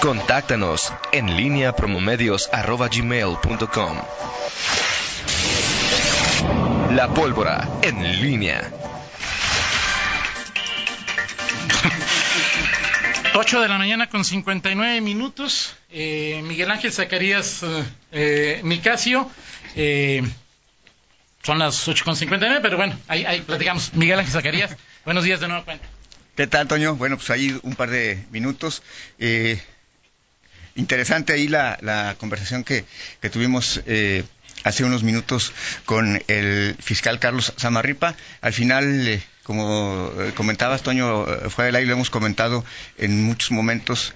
Contáctanos en línea promomedios.com. La pólvora en línea. 8 de la mañana con 59 minutos. Eh, Miguel Ángel Zacarías eh, eh Nicasio. Eh, son las 8 con 59, pero bueno, ahí, ahí platicamos. Miguel Ángel Zacarías, buenos días de nuevo cuenta. ¿Qué tal, Toño? Bueno, pues ahí un par de minutos. Eh, interesante ahí la, conversación que, tuvimos eh, hace unos minutos con el fiscal Carlos Zamarripa. Al final, eh, como comentabas, Toño, fue del aire, lo hemos comentado en muchos momentos.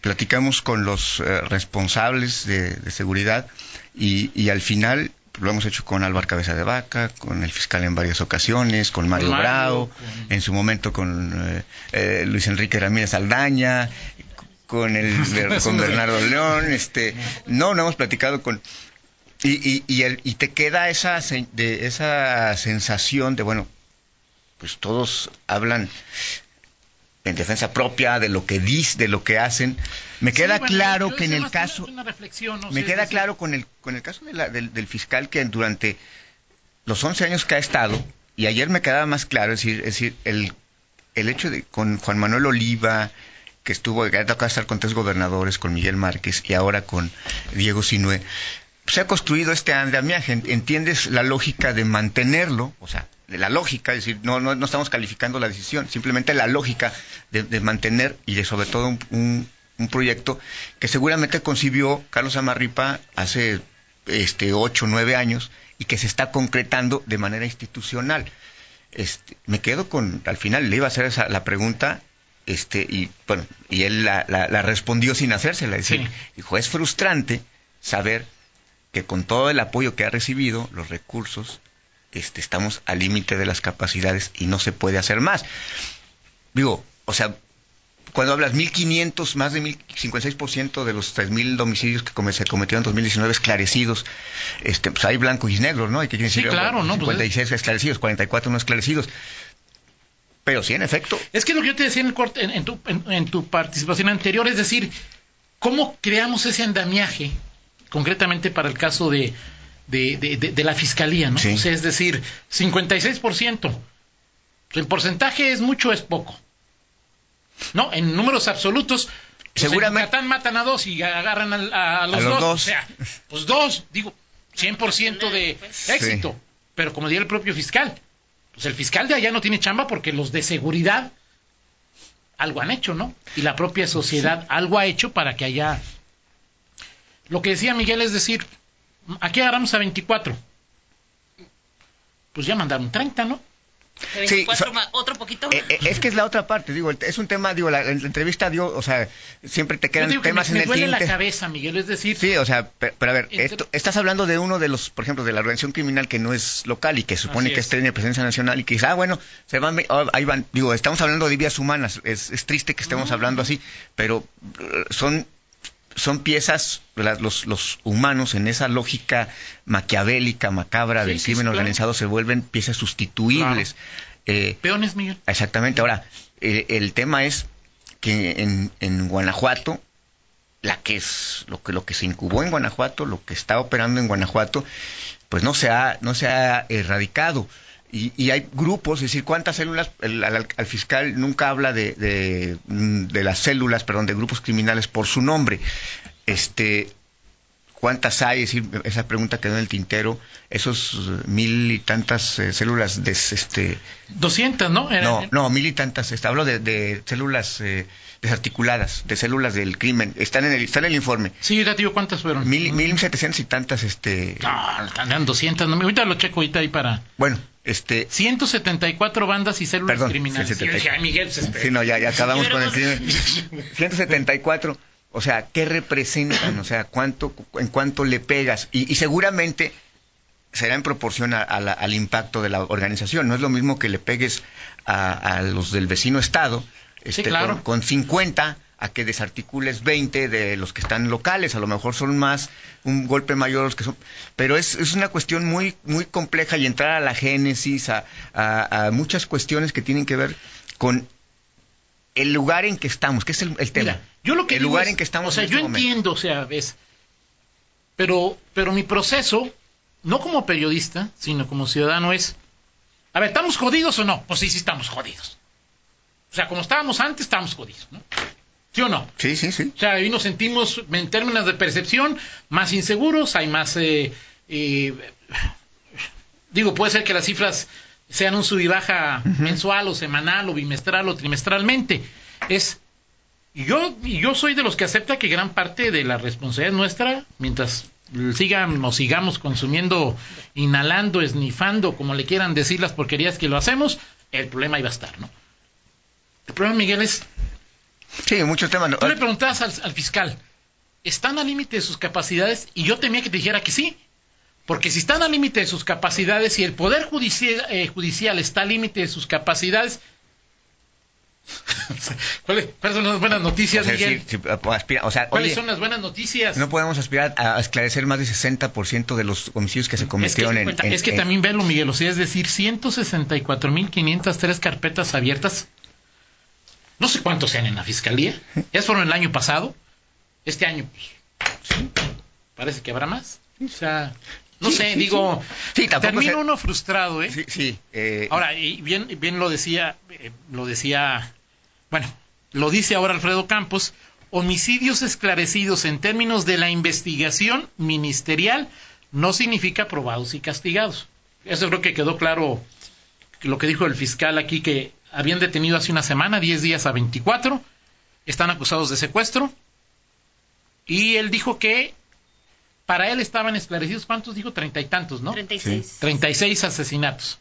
platicamos con los responsables de, seguridad y al final lo hemos hecho con Álvaro Cabeza de Vaca, con el fiscal en varias ocasiones, con Mario, Bravo, en su momento con eh, eh, Luis Enrique Ramírez Aldaña, con el con Bernardo León, este, no, no hemos platicado con y, y, el, y te queda esa de esa sensación de bueno, pues todos hablan en defensa propia de lo que dicen, de lo que hacen. Me queda claro que en el caso, me queda claro con el con el caso del, fiscal que durante los 11 años que ha estado y ayer me quedaba más claro, es decir, es decir el el hecho de con Juan Manuel Oliva que estuvo, que ha tocado estar con tres gobernadores, con Miguel Márquez y ahora con Diego Sinue, se ha construido este andamiaje. ¿Entiendes la lógica de mantenerlo? O sea, de la lógica, es decir, no, no, no estamos calificando la decisión, simplemente la lógica de, mantener y de sobre todo un, un, proyecto que seguramente concibió Carlos Amarripa hace este ocho, nueve años y que se está concretando de manera institucional. Este, me quedo con, al final le iba a hacer esa, la pregunta este y bueno y él la, la, respondió sin hacérsela decir, dijo es frustrante saber que con todo el apoyo que ha recibido los recursos este, estamos al límite de las capacidades y no se puede hacer más. Digo, o sea, cuando hablas 1.500, más de 56% de los 3.000 homicidios que se cometieron en 2019 esclarecidos, este, pues hay blancos y negros, ¿no? Hay que decir, sí, claro, ¿no? 56 pues esclarecidos, 44 no esclarecidos. Pero sí, en efecto. Es que lo que yo te decía en, el corte, en, tu, en, tu participación anterior, es decir, ¿cómo creamos ese andamiaje, concretamente para el caso de, de, de, la fiscalía, ¿no? es decir, 56%. ¿El porcentaje es mucho o es poco? No, en números absolutos. Pues Seguramente. En matan a dos y agarran a, los, dos. O sea, pues dos, digo, 100% de éxito. Pero como diría el propio fiscal, pues el fiscal de allá no tiene chamba porque los de seguridad algo han hecho, ¿no? Y la propia sociedad algo ha hecho para que haya. Lo que decía Miguel es decir, Aquí agarramos a 24. Pues ya mandaron 30, ¿no? Sí, otro poquito eh, eh, es que es la otra parte, digo, es un tema, digo, la, entrevista dio, o sea, siempre te quedan temas en el duele la cabeza, Miguel, es decir... Sí, o sea, pero, a ver, esto, estás hablando de uno de los, por ejemplo, de la organización criminal que no es local y que supone que tiene presencia nacional y que dice, ah, bueno, se van, oh, ahí van, digo, estamos hablando de vidas humanas, es, es triste que estemos hablando así, pero eh, son son piezas, los, los, humanos en esa lógica maquiavélica, macabra del crimen organizado se vuelven piezas sustituibles. Eh, Peones, Miguel. Exactamente. Ahora, el tema es que en, en Guanajuato, la que es lo que, lo que se incubó en Guanajuato, lo que está operando en Guanajuato, pues no se ha, no se ha erradicado. Y, hay grupos, es decir, ¿cuántas células? al, fiscal nunca habla de, de, las células, perdón, de grupos criminales por su nombre. Este, ¿Cuántas hay? Es decir, esa pregunta quedó en el tintero. Esos mil y tantas eh, células de este. 200, ¿no? No, no, mil y tantas. Este, hablo de, células eh, desarticuladas, de células del crimen. Están en el, está en el informe. Sí, ya digo, ¿cuántas fueron? Mil, mil setecientos y tantas, este. No, están 200. No, ahorita lo checo ahorita ahí para. Bueno, este 174 bandas y células criminales. Miguel, sí, no, ya, ya acabamos con el crimen. 174. O sea, ¿qué representan? O sea, ¿cuánto, ¿en cuánto le pegas? Y, seguramente será en proporción al impacto de la organización. No es lo mismo que le pegues a, los del vecino estado este, con, con 50 a que desarticules 20 de los que están locales, a lo mejor son más, un golpe mayor los que son, pero es, es una cuestión muy, muy compleja y entrar a la génesis, a, a, muchas cuestiones que tienen que ver con el lugar en que estamos, que es el, tema. yo lo que el lugar en que estamos. O sea, yo este entiendo, o sea, ves, pero, pero mi proceso, no como periodista, sino como ciudadano es, a ver, ¿estamos jodidos o no? Pues sí, sí estamos jodidos. O sea, como estábamos antes, estamos jodidos, ¿no? ¿Sí o no? Sí, sí, sí. O sea, ahí nos sentimos, en términos de percepción, más inseguros, hay más... Eh, eh, digo, puede ser que las cifras sean un sub y baja mensual o semanal o bimestral o trimestralmente. Es yo yo soy de los que acepta que gran parte de la responsabilidad nuestra, mientras sigamos sigamos consumiendo, inhalando, esnifando, como le quieran decir las porquerías que lo hacemos, el problema iba a estar, ¿no? El problema, Miguel, es Sí, muchos temas. Tú le preguntabas al, fiscal, ¿están al límite de sus capacidades? Y yo temía que te dijera que sí. Porque si están al límite de sus capacidades y el Poder judicial, eh, judicial está al límite de sus capacidades, ¿Cuáles, son las buenas noticias, Miguel? ¿Cuáles son las buenas noticias? No podemos aspirar a esclarecer más del 60% de los homicidios que se cometieron en, en, Es que también velo, Miguel, o sea, es decir, 164.503 carpetas abiertas no sé cuántos sean en la fiscalía. Ya fueron el año pasado. Este año, pues, parece que habrá más. O sea, no sé, digo, sí, termina uno frustrado, ¿eh? Sí, sí. Eh, ahora, y bien, bien lo decía, eh, lo decía, bueno, lo dice ahora Alfredo Campos, homicidios esclarecidos en términos de la investigación ministerial no significa probados y castigados. Eso creo que quedó claro lo que dijo el fiscal aquí, que habían detenido hace una semana, 10 días a 24, están acusados de secuestro, y él dijo que para él estaban esclarecidos, ¿cuántos dijo? Treinta y tantos, ¿no? Treinta y seis. Treinta y seis asesinatos.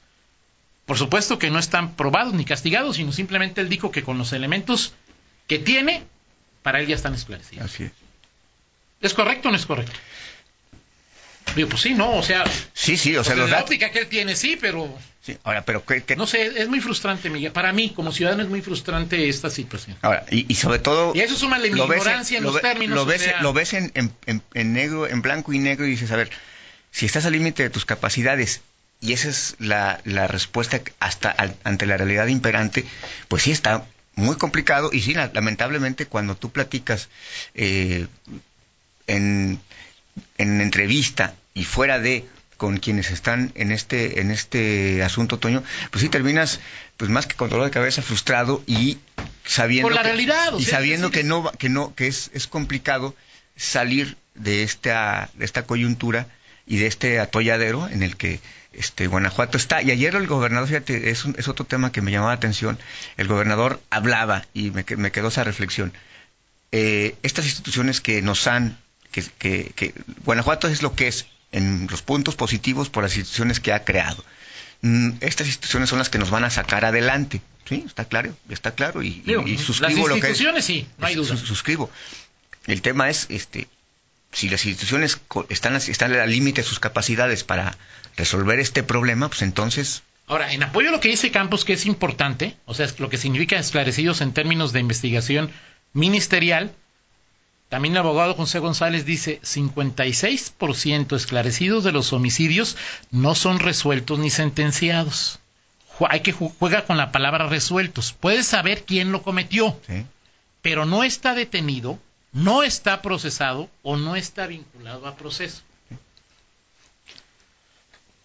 Por supuesto que no están probados ni castigados, sino simplemente él dijo que con los elementos que tiene, para él ya están esclarecidos. Así es. ¿Es correcto o no es correcto? Digo, pues sí, ¿no? O sea... Sí, sí, o sea, los la óptica que él tiene, sí, pero... Sí, ahora, pero... No sé, es muy frustrante, Miguel. Para mí, como ciudadano, es muy frustrante esta situación. Ahora, y, sobre todo... Y eso suma la ignorancia en los términos, Lo ves, lo ves en, en, negro, en blanco y negro, y dices, a ver, si estás al límite de tus capacidades y esa es la, la respuesta hasta ante la realidad imperante, pues sí está muy complicado y sí, lamentablemente cuando tú platicas eh, en en entrevista y fuera de con quienes están en este en este asunto Toño pues sí terminas pues más que con dolor de cabeza frustrado y sabiendo la realidad y sabiendo que no que no que es, es complicado salir de esta de esta coyuntura y de este atolladero en el que este Guanajuato está. Y ayer el gobernador fíjate es, es otro tema que me llamó la atención. El gobernador hablaba y me, me quedó esa reflexión. Eh, estas instituciones que nos han que, Guanajuato es lo que es en los puntos positivos por las instituciones que ha creado. Mm, estas instituciones son las que nos van a sacar adelante. Sí, está claro, está claro y, suscribo lo que Las instituciones sí, no hay duda. Suscribo. El tema es este si las instituciones están están al límite de sus capacidades para resolver este problema, pues entonces Ahora, en apoyo a lo que dice Campos, que es importante, o sea, lo que significa esclarecidos en términos de investigación ministerial, también el abogado José González dice, 56% esclarecidos de los homicidios no son resueltos ni sentenciados. Hay que juega con la palabra resueltos. Puedes saber quién lo cometió, pero no está detenido, no está procesado o no está vinculado a proceso.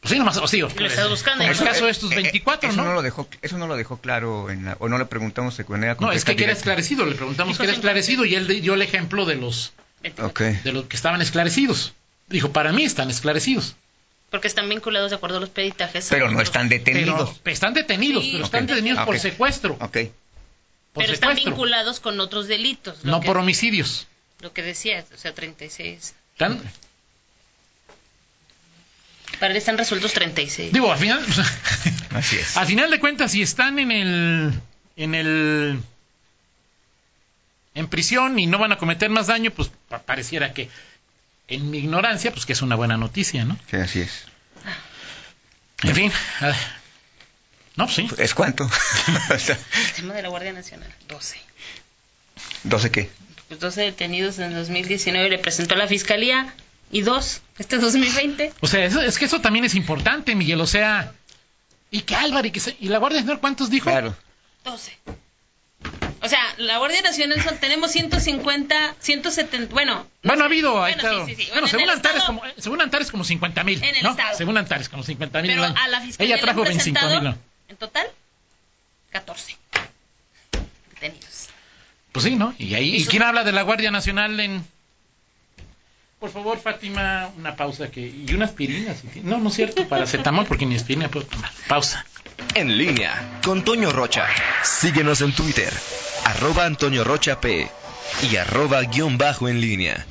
Pues sí, nomás os digo. Lo estás buscando. En el caso de estos 24, eh, eh, eso ¿no? lo dejó, eso no lo dejó claro, en o no le preguntamos de manera No, es que queda esclarecido, le preguntamos que era esclarecido y él dio el ejemplo de los, de los que estaban esclarecidos. Dijo, para mí están esclarecidos. Porque están vinculados de acuerdo a los peritajes. Pero no están detenidos. están detenidos, pero están detenidos por secuestro. Ok. pero están vinculados con otros delitos. No por homicidios. Lo que decías, o sea, 36. ¿Están? Para él están resueltos 36. Digo, al final. Así es. Al final de cuentas, si están en el. En el. En prisión y no van a cometer más daño, pues pareciera que. En mi ignorancia, pues que es una buena noticia, ¿no? Sí, así es. En fin. no, pues sí. ¿Es cuánto? el tema de la Guardia Nacional, 12. ¿12 qué? Pues 12 detenidos en 2019 le presentó a la Fiscalía y dos, este 2020. O sea, es que eso también es importante, Miguel. O sea, y que Álvaro y, que y la Guardia Nacional, ¿cuántos dijo? Claro. 12. sea, la Guardia Nacional son, tenemos 150, 170, bueno. Bueno, ha habido, bueno, bueno, según, Antares, como, según Antares como 50 mil, En el ¿no? Estado. Según Antares como 50 mil. Pero a la Fiscalía Ella trajo 25 mil, En total, 14 detenidos. Pues sí, ¿no? Y ahí, ¿y quién habla de la Guardia Nacional en...? Por favor, Fátima, una pausa que y unas aspirina. no, no es cierto, paracetamol porque ni aspirina puedo tomar. Pausa. En línea con Toño Rocha. Síguenos en Twitter, arroba Antonio Rocha P y arroba guion bajo en línea.